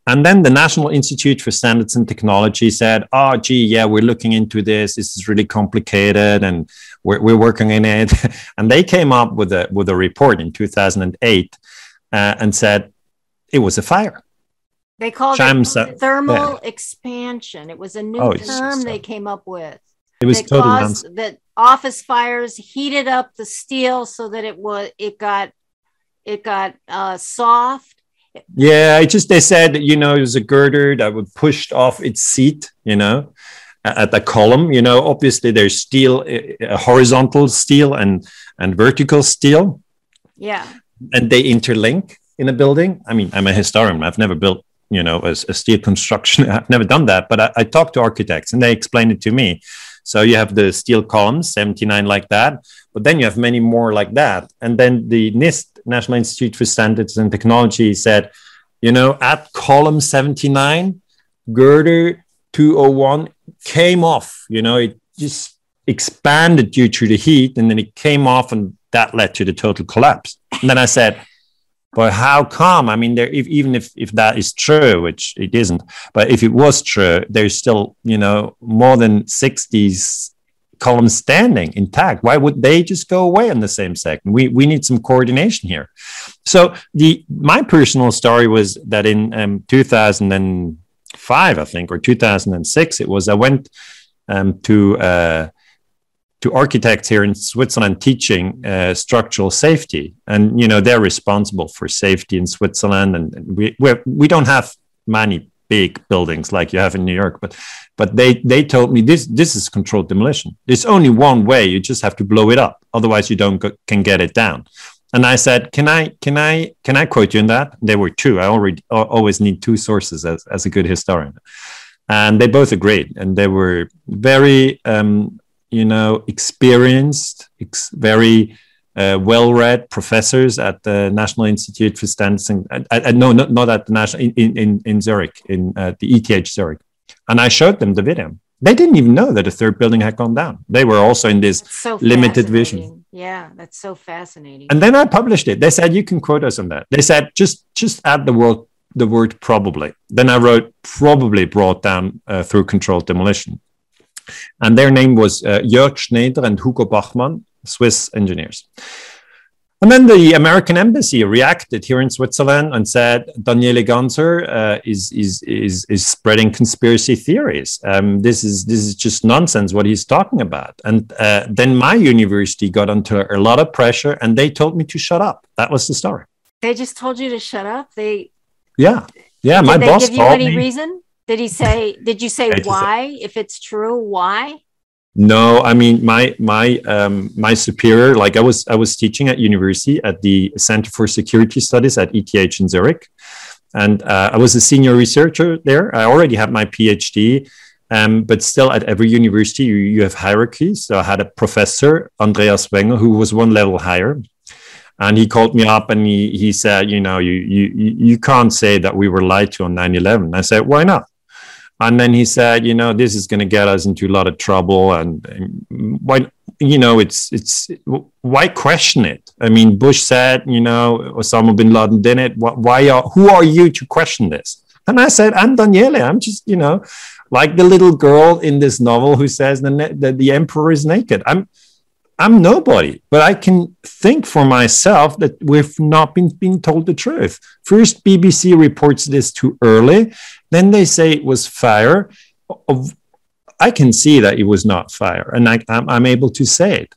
And then the National Institute for Standards and Technology said, oh, gee, yeah, we're looking into this. This is really complicated and we're, we're working in it. and they came up with a, with a report in 2008 uh, and said it was a fire. They called Shams, it thermal yeah. expansion. It was a new oh, term they came up with. It was totally that office fires heated up the steel so that it was it got it got uh, soft yeah, I just they said you know it was a girder that would pushed off its seat, you know, at the column. You know, obviously there's steel, a horizontal steel and and vertical steel. Yeah. And they interlink in a building. I mean, I'm a historian. I've never built, you know, a, a steel construction. I've never done that, but I, I talked to architects and they explained it to me. So you have the steel columns, 79 like that, but then you have many more like that. And then the NIST, National Institute for Standards and Technology, said, you know, at column 79, girder 201 came off, you know, it just expanded due to the heat and then it came off and that led to the total collapse. And then I said, but how come? I mean, there, if, even if, if that is true, which it isn't, but if it was true, there's still, you know, more than 60s columns standing intact. Why would they just go away in the same second? We, we need some coordination here. So the my personal story was that in um, 2005, I think, or 2006, it was I went um, to uh, to architects here in Switzerland teaching uh, structural safety, and you know they're responsible for safety in Switzerland, and we we're, we do not have many big buildings like you have in New York, but but they they told me this this is controlled demolition. There's only one way. You just have to blow it up, otherwise you don't go, can get it down. And I said, can I can I can I quote you in that? There were two. I already always need two sources as as a good historian and they both agreed and they were very um, you know, experienced, ex- very uh, well-read professors at the National Institute for Standards. And uh, no, not, not at the national in in in Zurich, in uh, the ETH Zurich. And I showed them the video. They didn't even know that a third building had gone down. They were also in this so limited vision. Yeah, that's so fascinating. And then I published it. They said you can quote us on that. They said just just add the word the word probably. Then I wrote probably brought down uh, through controlled demolition. And their name was uh, Jörg Schneider and Hugo Bachmann, Swiss engineers. And then the American embassy reacted here in Switzerland and said Daniele Ganser uh, is, is, is, is spreading conspiracy theories. Um, this, is, this is just nonsense what he's talking about. And uh, then my university got under a lot of pressure and they told me to shut up. That was the story. They just told you to shut up? They Yeah. Yeah, Did my they boss give you any me, reason? Did he say? Did you say why? If it's true, why? No, I mean my my um, my superior. Like I was I was teaching at university at the Center for Security Studies at ETH in Zurich, and uh, I was a senior researcher there. I already had my PhD, um, but still at every university you, you have hierarchies. So I had a professor Andreas Wenger who was one level higher, and he called me up and he, he said, you know, you, you, you can't say that we were lied to on 9 11. I said, why not? And then he said, you know, this is going to get us into a lot of trouble, and, and why, you know, it's it's why question it? I mean, Bush said, you know, Osama bin Laden did it. Why are who are you to question this? And I said, I'm Daniele. I'm just, you know, like the little girl in this novel who says the, the, the emperor is naked. I'm I'm nobody, but I can think for myself that we've not been being told the truth. First, BBC reports this too early. Then they say it was fire. I can see that it was not fire, and I, am able to say it.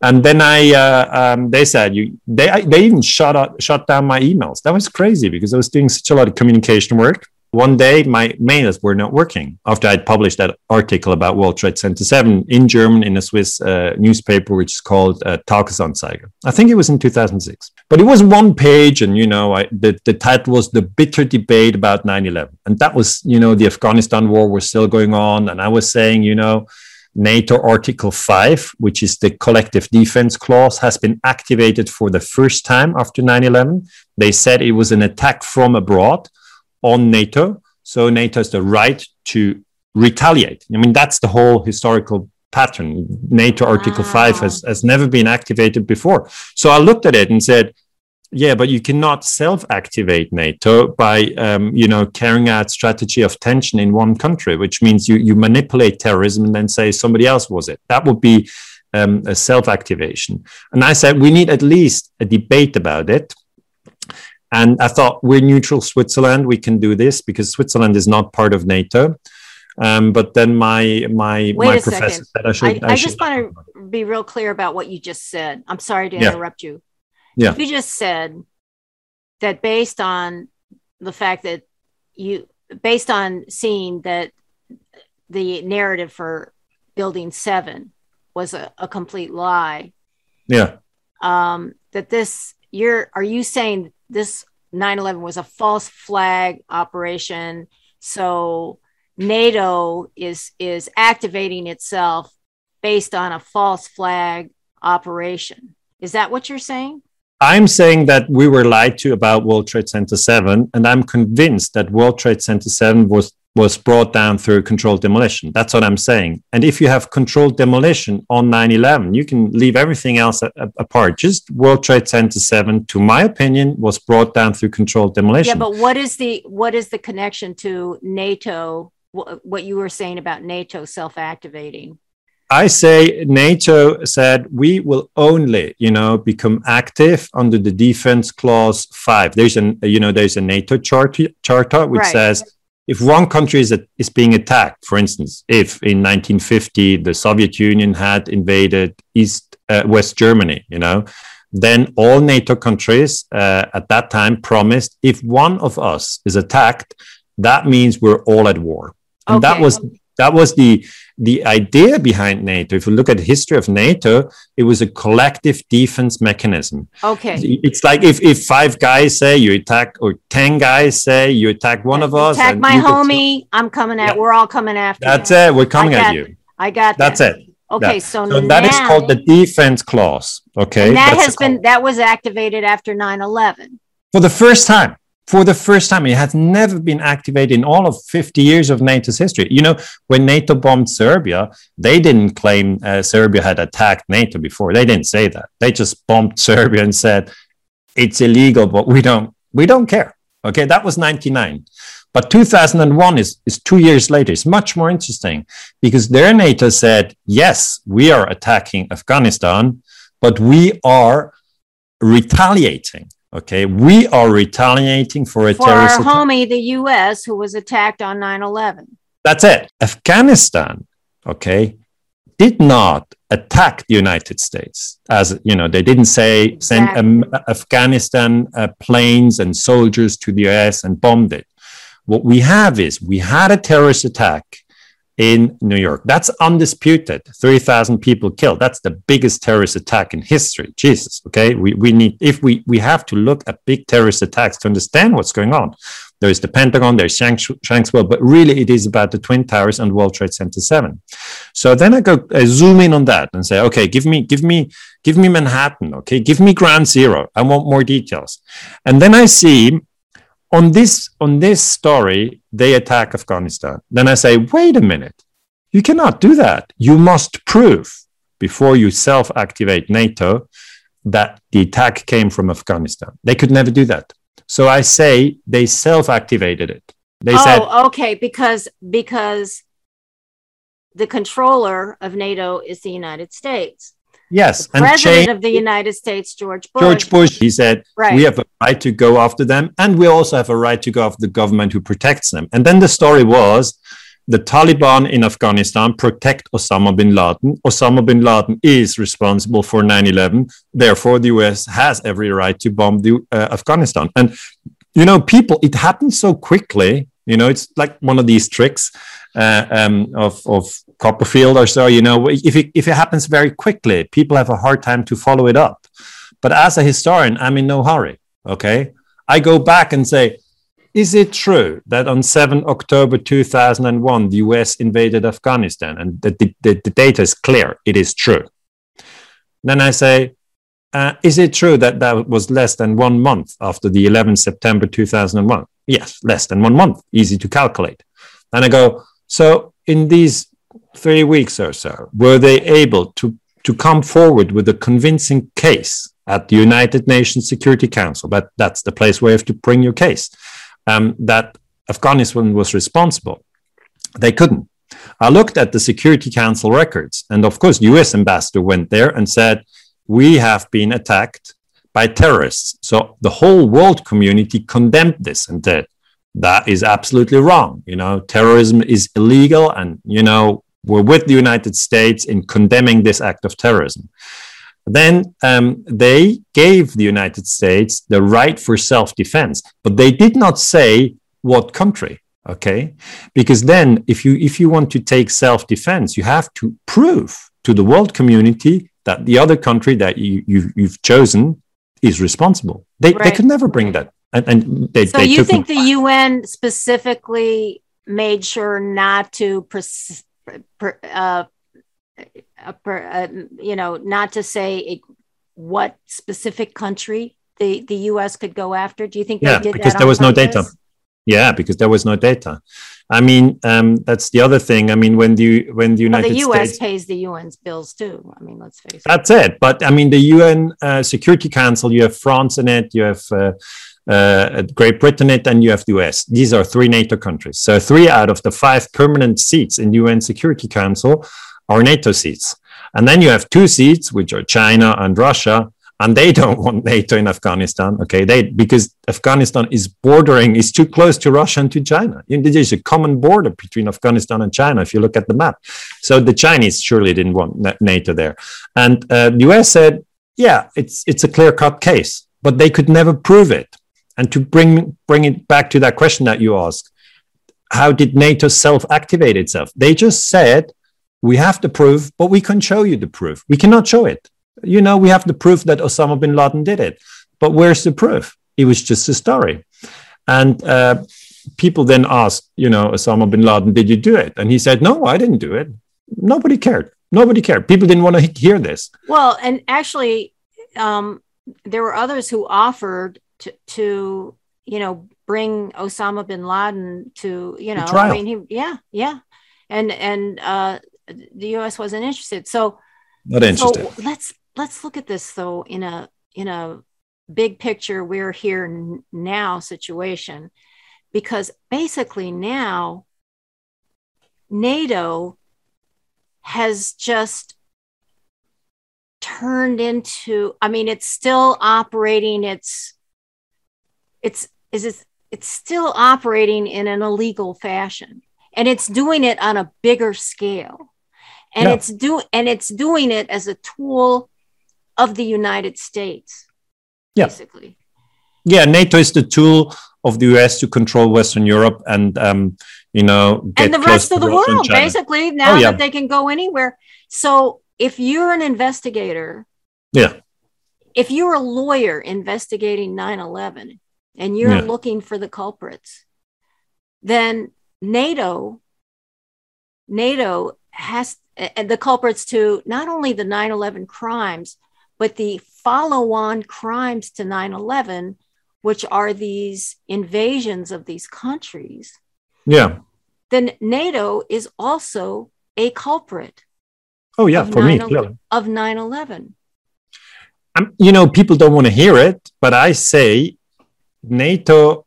And then I, uh, um, they said you, they, they even shut out, shut down my emails. That was crazy because I was doing such a lot of communication work one day my mails were not working after I'd published that article about World Trade Center 7 in German in a Swiss uh, newspaper, which is called uh, Tages-Anzeiger. I think it was in 2006. But it was one page, and, you know, I, the, the title was The Bitter Debate About 9 11. And that was, you know, the Afghanistan war was still going on. And I was saying, you know, NATO Article 5, which is the collective defense clause, has been activated for the first time after 9 11. They said it was an attack from abroad on NATO. So NATO has the right to retaliate. I mean, that's the whole historical pattern. NATO Article wow. 5 has, has never been activated before. So I looked at it and said, yeah, but you cannot self-activate NATO by, um, you know, carrying out strategy of tension in one country, which means you you manipulate terrorism and then say somebody else was it. That would be um, a self-activation. And I said we need at least a debate about it. And I thought we're neutral Switzerland. We can do this because Switzerland is not part of NATO. Um, but then my my Wait my professor second. said I should. I, I, I just want to be real clear about what you just said. I'm sorry to yeah. interrupt you. Yeah. You just said that based on the fact that you based on seeing that the narrative for building seven was a, a complete lie. Yeah. Um, that this you're are you saying this 9-11 was a false flag operation. So nato is is activating itself based on a false flag operation. Is that what you're saying? I'm saying that we were lied to about world trade center 7 and i'm convinced that world trade center 7 was was brought down through controlled demolition. That's what I'm saying. And if you have controlled demolition on 9 11, you can leave everything else a- a- apart. Just World Trade Center 7, to my opinion, was brought down through controlled demolition. Yeah, but what is the what is the connection to NATO? What you were saying about NATO self-activating? I say NATO said we will only, you know, become active under the defense clause five. There's an, you know, there's a NATO charter, charter which right. says if one country is, is being attacked, for instance, if in 1950 the Soviet Union had invaded East uh, West Germany, you know, then all NATO countries uh, at that time promised if one of us is attacked, that means we're all at war. And okay. that was that was the the idea behind NATO. If you look at the history of NATO, it was a collective defense mechanism. Okay. It's like if, if five guys say you attack, or 10 guys say you attack one of us. Attack my homie. I'm coming at, yeah. we're all coming after That's you. it. We're coming at you. I got that. That's it. Okay, yeah. so, so that is called the defense clause. Okay, and that has been that was activated after 9-11. for the first time for the first time. It has never been activated in all of 50 years of NATO's history. You know, when NATO bombed Serbia, they didn't claim uh, Serbia had attacked NATO before. They didn't say that. They just bombed Serbia and said it's illegal, but we don't we don't care. Okay, that was 99. But 2001 is, is two years later. It's much more interesting because their NATO said, yes, we are attacking Afghanistan, but we are retaliating Okay, we are retaliating for a for terrorist our attack. homie, the U.S., who was attacked on 9/11. That's it. Afghanistan, okay, did not attack the United States. As you know, they didn't say exactly. send um, Afghanistan uh, planes and soldiers to the U.S. and bombed it. What we have is we had a terrorist attack in New York. That's undisputed. 3,000 people killed. That's the biggest terrorist attack in history. Jesus. Okay. We, we need, if we, we have to look at big terrorist attacks to understand what's going on. There's the Pentagon, there's Shanksville, but really it is about the Twin Towers and World Trade Center 7. So then I go I zoom in on that and say, okay, give me, give me, give me Manhattan. Okay. Give me ground zero. I want more details. And then I see on this on this story, they attack Afghanistan. Then I say, wait a minute, you cannot do that. You must prove before you self-activate NATO that the attack came from Afghanistan. They could never do that. So I say they self-activated it. They oh, said, okay, because because the controller of NATO is the United States. Yes, the president of the United States, George Bush. George Bush, he said, right. we have a right to go after them, and we also have a right to go after the government who protects them. And then the story was the Taliban in Afghanistan protect Osama bin Laden. Osama bin Laden is responsible for 9 11. Therefore, the US has every right to bomb the, uh, Afghanistan. And, you know, people, it happens so quickly. You know, it's like one of these tricks uh, um, of, of Copperfield or so. You know, if it, if it happens very quickly, people have a hard time to follow it up. But as a historian, I'm in no hurry. Okay. I go back and say, is it true that on 7 October 2001, the US invaded Afghanistan? And the, the, the data is clear, it is true. Then I say, uh, is it true that that was less than one month after the 11th September 2001? Yes, less than one month, easy to calculate. And I go, so in these three weeks or so, were they able to, to come forward with a convincing case at the United Nations Security Council? But that's the place where you have to bring your case um, that Afghanistan was responsible. They couldn't. I looked at the Security Council records, and of course, U.S. ambassador went there and said, "We have been attacked by terrorists." So the whole world community condemned this and said, "That is absolutely wrong. You know, terrorism is illegal, and you know, we're with the United States in condemning this act of terrorism." then um, they gave the United States the right for self defense, but they did not say what country. Okay, because then if you if you want to take self defense, you have to prove to the world community that the other country that you, you you've chosen is responsible. They right. they could never bring that, and, and they. So they you think the UN specifically made sure not to pres- uh, a, you know, not to say a, what specific country the, the U.S. could go after? Do you think yeah, because there was purpose? no data. Yeah, because there was no data. I mean, um, that's the other thing. I mean, when the when the United well, the U.S. States pays the UN's bills too. I mean, let's face it. That's it. But I mean, the UN uh, Security Council. You have France in it. You have. Uh, uh, Great Britain it, and you have the US. These are three NATO countries. So three out of the five permanent seats in UN Security Council are NATO seats. And then you have two seats, which are China and Russia, and they don't want NATO in Afghanistan. Okay, they because Afghanistan is bordering is too close to Russia and to China. There's a common border between Afghanistan and China if you look at the map. So the Chinese surely didn't want NATO there, and uh, the US said, yeah, it's it's a clear cut case, but they could never prove it. And to bring bring it back to that question that you asked, how did NATO self activate itself? They just said we have the proof, but we can show you the proof. We cannot show it. You know, we have the proof that Osama bin Laden did it, but where's the proof? It was just a story. And uh, people then asked, you know, Osama bin Laden, did you do it? And he said, no, I didn't do it. Nobody cared. Nobody cared. People didn't want to hear this. Well, and actually, um, there were others who offered to, to, you know, bring Osama bin Laden to, you know, I mean, he, yeah, yeah. And, and, uh, the U.S. wasn't interested. So, not interested. So let's let's look at this though in a in a big picture. We're here now situation because basically now NATO has just turned into i mean it's still operating it's it's is it's, it's still operating in an illegal fashion and it's doing it on a bigger scale and it's do and it's doing it as a tool of the United States, yeah. basically. Yeah, NATO is the tool of the US to control Western Europe and um, you know and the rest of the world, basically. Now oh, yeah. that they can go anywhere. So if you're an investigator, yeah, if you're a lawyer investigating 9/11 and you're yeah. looking for the culprits, then NATO NATO has and the culprits to not only the 9 11 crimes, but the follow on crimes to 9 11, which are these invasions of these countries, Yeah. then NATO is also a culprit Oh, yeah, for me, 9/11 clearly. of 9/11. Um, you know, people don't want to hear it, but I say NATO,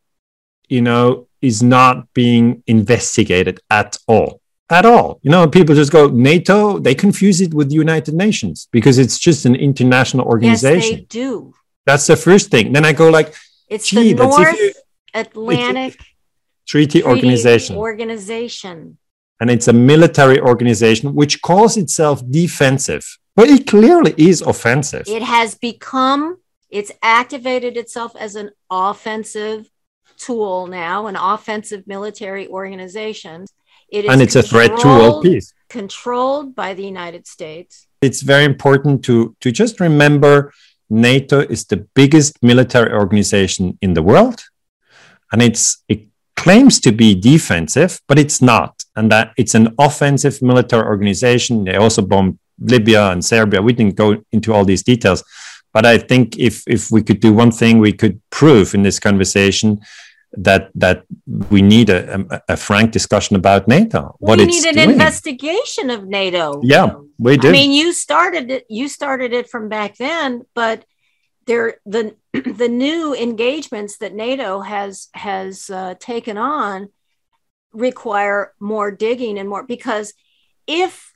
you know, is not being investigated at all. At all. You know, people just go, NATO, they confuse it with the United Nations because it's just an international organization. Yes, they do. That's the first thing. Then I go like, It's gee, the North you Atlantic treaty Treaty organization. Organization. and it's a military organization which calls itself defensive, but it clearly is offensive. It has become, it's activated itself as an offensive tool now, an offensive military organization. It is and it's a threat to world peace. Controlled by the United States. It's very important to, to just remember NATO is the biggest military organization in the world. And it's it claims to be defensive, but it's not. And that it's an offensive military organization. They also bombed Libya and Serbia. We didn't go into all these details. But I think if if we could do one thing, we could prove in this conversation that that we need a, a, a frank discussion about NATO. What we need an doing. investigation of NATO. Yeah, we do. I mean, you started it. You started it from back then, but there the the new engagements that NATO has has uh, taken on require more digging and more because if,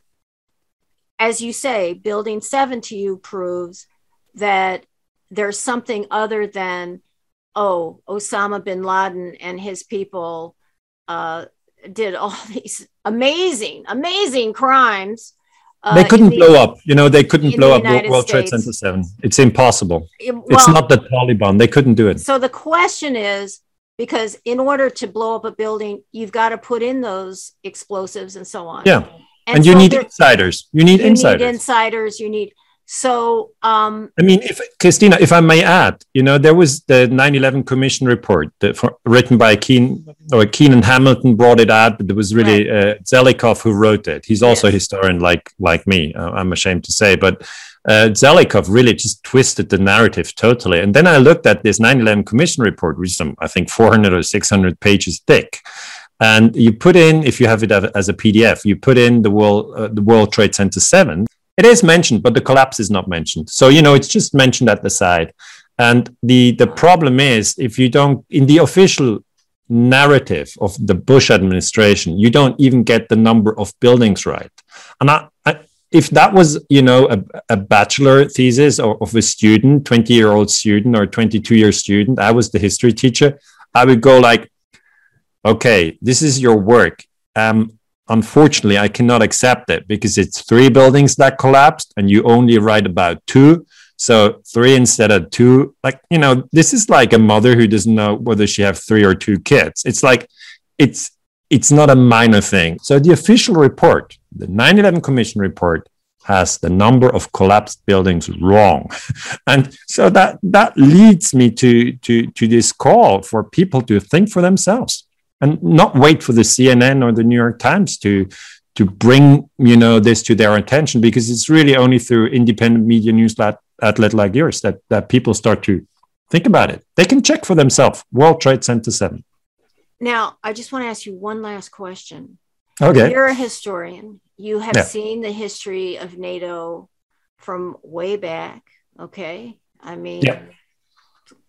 as you say, building seven to you proves that there's something other than oh Osama bin Laden and his people uh, did all these amazing amazing crimes. uh, they couldn't the- blow up. You know, they couldn't blow the up United World Trade Center 7. It's impossible. It- it's not the Taliban. They couldn't do it. So the question is because in order to blow up a building, you've got to put in those explosives and so on. Yeah. And, you so need insiders. You need you insiders. need insiders. You need so um, I mean, if Kristina, if I may add, you know, there was the 9/11 Commission report that for, written by Kean or Keenan Hamilton brought it out, but it was really uh, Zelikow who wrote it. He's also a historian, like like me. Uh, I'm ashamed to say, but uh, Zelikow really just twisted the narrative totally. And then I looked at this 9/11 Commission report, which is some, I think 400 or 600 pages thick. And you put in, if you have it as a PDF, you put in the World uh, the World Trade Center seven, it is mentioned, but the collapse is not mentioned. So you know, it's just mentioned at the side. And the the problem is, if you don't in the official narrative of the Bush administration, you don't even get the number of buildings right. And I, I, if that was you know a, a bachelor thesis of, of a student, twenty year old student or twenty two year student, I was the history teacher. I would go like, okay, this is your work. Um, unfortunately i cannot accept it because it's three buildings that collapsed and you only write about two. So three instead of two like you know this is like a mother who doesn't know whether she have three or two kids. It's like it's it's not a minor thing. So the official report the 9-11 commission report has the number of collapsed buildings wrong. And so that that leads me to to to this call for people to think for themselves and not wait for the CNN or the New York Times to to bring you know this to their attention because it's really only through independent media news outlet like yours that that people start to think about it. They can check for themselves. World Trade Center Seven. now. I just want to ask you one last question. Okay. You're a historian. You have Yeah. seen the history of NATO from way back. Okay, I mean, Yeah.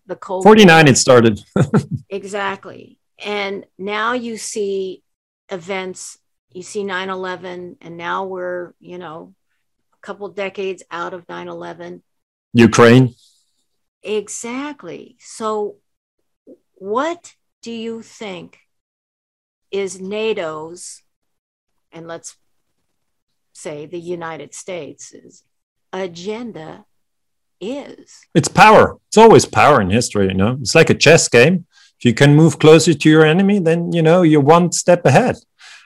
the Cold Forty War. nine. It started. Exactly. And now you see events, you see 9 11, and now we're, you know, a couple decades out of 9 11. Ukraine. Exactly. So, what do you think is NATO's, and let's say the United States' agenda is? It's power. It's always power in history. You know, it's like a chess game. If you can move closer to your enemy, then you know you're one step ahead.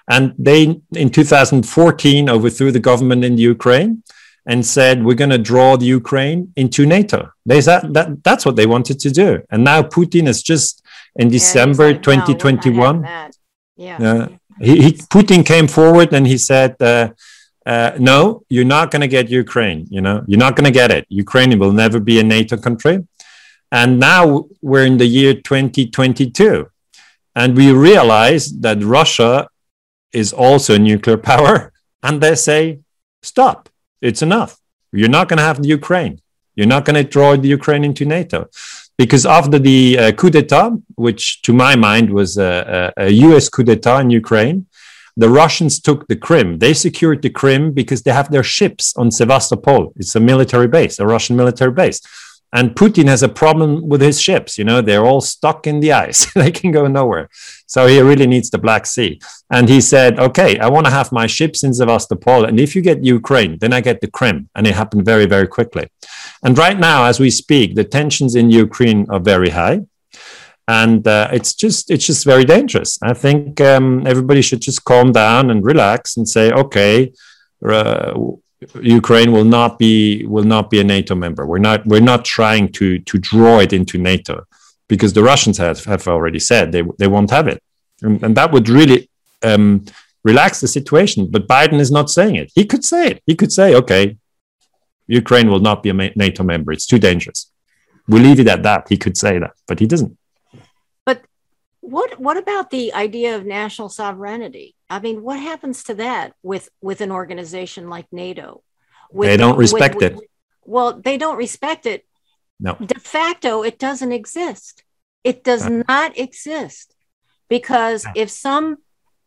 And they, in 2014, overthrew the government in the Ukraine and said, "We're going to draw the Ukraine into NATO." They said that that's what they wanted to do. And now Putin is just in December like, "No, not having 2021. that." Yeah. Yeah. he, he Putin came forward and he said, uh, uh, "No, you're not going to get Ukraine. You know, you're not going to get it. Ukraine will never be a NATO country." And now we're in the year 2022. And we realize that Russia is also a nuclear power. And they say, stop, it's enough. You're not going to have the Ukraine. You're not going to draw the Ukraine into NATO. Because after the uh, coup d'etat, which to my mind was a, a, a US coup d'etat in Ukraine, the Russians took the Crimea. They secured the Crimea because they have their ships on Sevastopol. It's a military base, a Russian military base. And Putin has a problem with his ships. You know, they're all stuck in the ice. they can go nowhere. So he really needs the Black Sea. And he said, okay, I want to have my ships in Sevastopol. And if you get Ukraine, then I get the Crimea. And it happened very, very quickly. And right now, as we speak, the tensions in Ukraine are very high. And uh, it's just it's just very dangerous. I think um, everybody should just calm down and relax and say, okay, uh, Ukraine will not be will not be a NATO member. We're not we're not trying to to draw it into NATO because the Russians have, have already said they they won't have it, and, and that would really um, relax the situation. But Biden is not saying it. He could say it. He could say, okay, Ukraine will not be a NATO member. It's too dangerous. We leave it at that. He could say that, but he doesn't. But what what about the idea of national sovereignty? I mean, what happens to that with with an organization like NATO? With, they don't respect with, it. With, well, they don't respect it. No. De facto, it doesn't exist. It does not exist because if some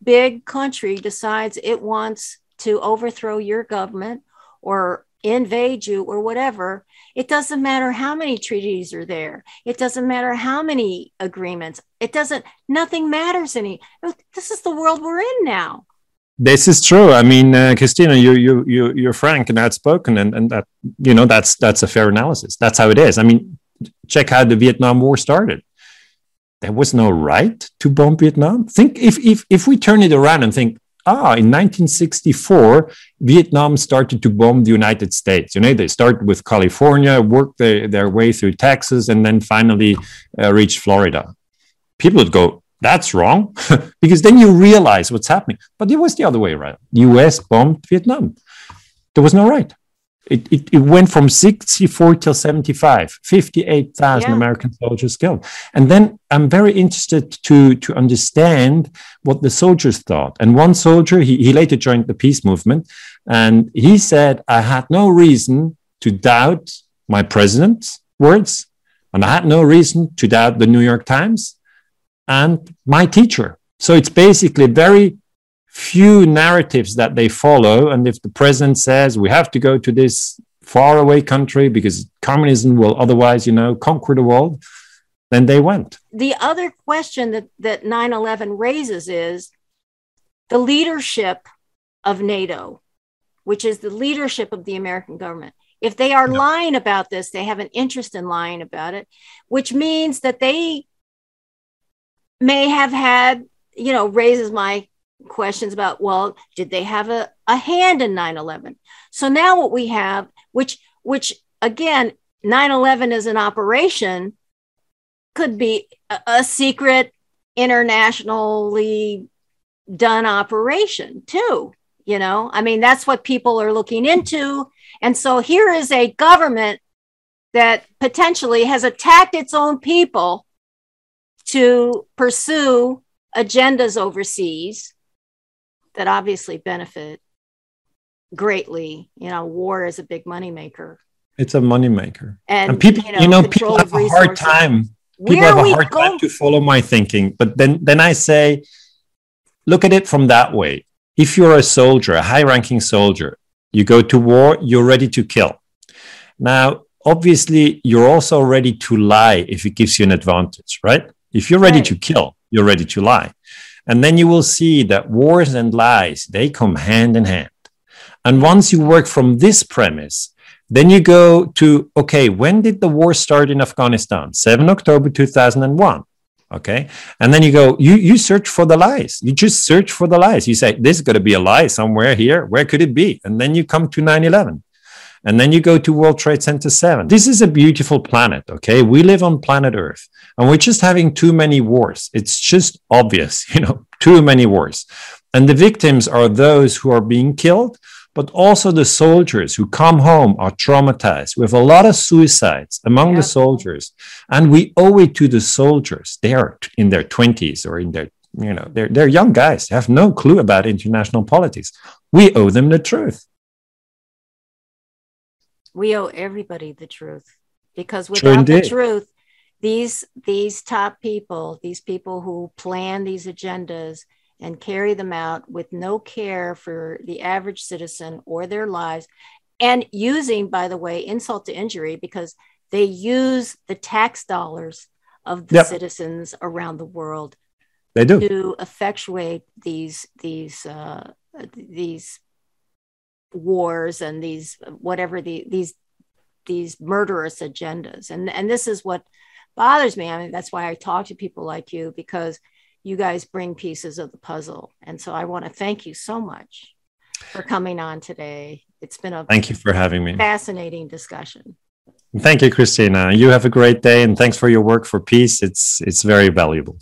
big country decides it wants to overthrow your government or invade you or whatever, it doesn't matter how many treaties are there. It doesn't matter how many agreements. It doesn't, nothing matters any. This is the world we're in now. This is true. I mean, uh, Kristina, you you you you're frank and outspoken, and and that you know that's that's a fair analysis. That's how it is. I mean, check how the Vietnam War started. There was no right to bomb Vietnam. Think if if if we turn it around and think ah, in 1964, Vietnam started to bomb the United States. You know, they started with California, worked their, their way through Texas, and then finally uh, reached Florida. People would go, that's wrong, because then you realize what's happening. But it was the other way around. US bombed Vietnam. There was no right. It, it, it, went from 64 till 75 58,000 yeah. American soldiers killed. And then I'm very interested to to understand what the soldiers thought. And one soldier he, he later joined the peace movement and he said I had no reason to doubt my president's words and I had no reason to doubt the New York Times and my teacher. So it's basically very few narratives that they follow. And if the president says we have to go to this faraway country because communism will otherwise, you know, conquer the world, then they went. The other question that, that 9 11 raises is the leadership of NATO, which is the leadership of the American government. If they are lying about this, they have an interest in lying about it, which means that they may have had, you know, raises my questions about well did they have a, a hand in 9-11 so now what we have which which again 9-11 is an operation could be a, a secret internationally done operation too you know? I mean that's what people are looking into. And so here is a government that potentially has attacked its own people to pursue agendas overseas that obviously benefit greatly. You know, war is a big moneymaker. It's a moneymaker. And, and people, you know, you know people have a hard time. People Where have a hard time to follow my thinking. But then, then I say, look at it from that way. If you're a soldier, a high ranking soldier, you go to war, you're ready to kill. Now, obviously, you're also ready to lie if it gives you an advantage, right? If you're ready right. to kill, you're ready to lie. And then you will see that wars and lies, they come hand in hand. And once you work from this premise, then you go to, okay, when did the war start in Afghanistan? 7 October 2001. Okay. And then you go, you, you search for the lies. You just search for the lies. You say, this is going to be a lie somewhere here. Where could it be? And then you come to 9 11. And then you go to World Trade Center 7. This is a beautiful planet. Okay. We live on planet Earth and we're just having too many wars. It's just obvious, you know, too many wars. And the victims are those who are being killed but also the soldiers who come home are traumatized. We have a lot of suicides among yeah. the soldiers, and we owe it to the soldiers. They are in their 20s or in their, you know, they're, they're young guys, they have no clue about international politics. We owe them the truth. We owe everybody the truth because without the truth, these these top people, these people who plan these agendas, and carry them out with no care for the average citizen or their lives. And using, by the way, insult to injury because they use the tax dollars of the yep. citizens around the world they do to effectuate these these uh, these wars and these whatever the these these murderous agendas and and this is what bothers me i mean that's why i talk to people like you because you guys bring pieces of the puzzle. And so I want to thank you so much for coming on today. It's been a thank you for having me. Fascinating discussion. Thank you, Kristina. You have a great day and thanks for your work for peace. It's it's very valuable.